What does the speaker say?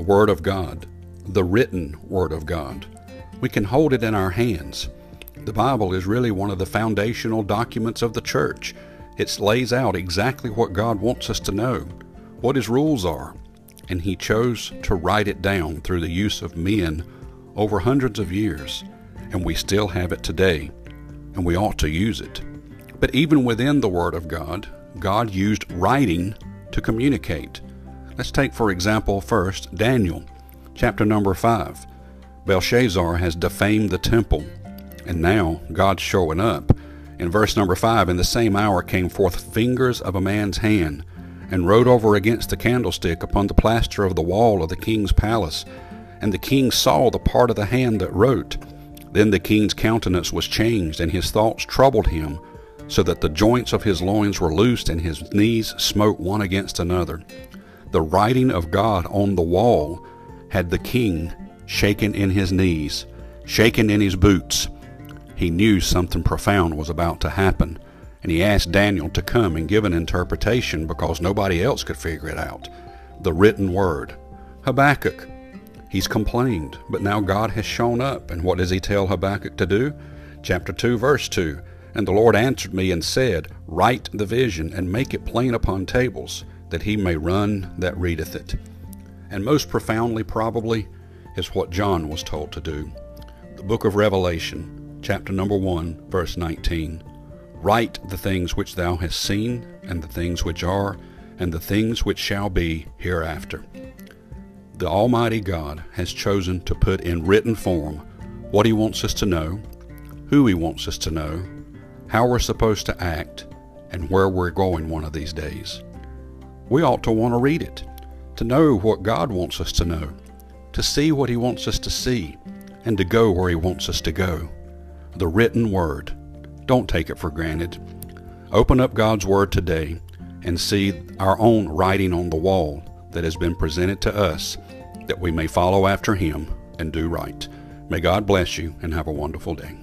Word of God, the written Word of God. We can hold it in our hands. The Bible is really one of the foundational documents of the church. It lays out exactly what God wants us to know, what His rules are, and He chose to write it down through the use of men over hundreds of years, and we still have it today, and we ought to use it. But even within the Word of God, God used writing to communicate. Let's take, for example, first Daniel, chapter number 5. Belshazzar has defamed the temple, and now God's showing up. In verse number 5, in the same hour came forth fingers of a man's hand, and wrote over against the candlestick upon the plaster of the wall of the king's palace. And the king saw the part of the hand that wrote. Then the king's countenance was changed, and his thoughts troubled him, so that the joints of his loins were loosed, and his knees smote one against another. The writing of God on the wall had the king shaken in his knees, shaken in his boots. He knew something profound was about to happen, and he asked Daniel to come and give an interpretation because nobody else could figure it out. The written word. Habakkuk. He's complained, but now God has shown up, and what does he tell Habakkuk to do? Chapter 2, verse 2. And the Lord answered me and said, Write the vision and make it plain upon tables, that he may run that readeth it. And most profoundly, probably, is what John was told to do. The book of Revelation, chapter number 1, verse 19. Write the things which thou hast seen, and the things which are, and the things which shall be hereafter. The Almighty God has chosen to put in written form what He wants us to know, who He wants us to know, how we're supposed to act, and where we're going one of these days. We ought to want to read it, to know what God wants us to know, to see what He wants us to see, and to go where He wants us to go. The written Word. Don't take it for granted. Open up God's Word today and see our own writing on the wall that has been presented to us that we may follow after Him and do right. May God bless you and have a wonderful day.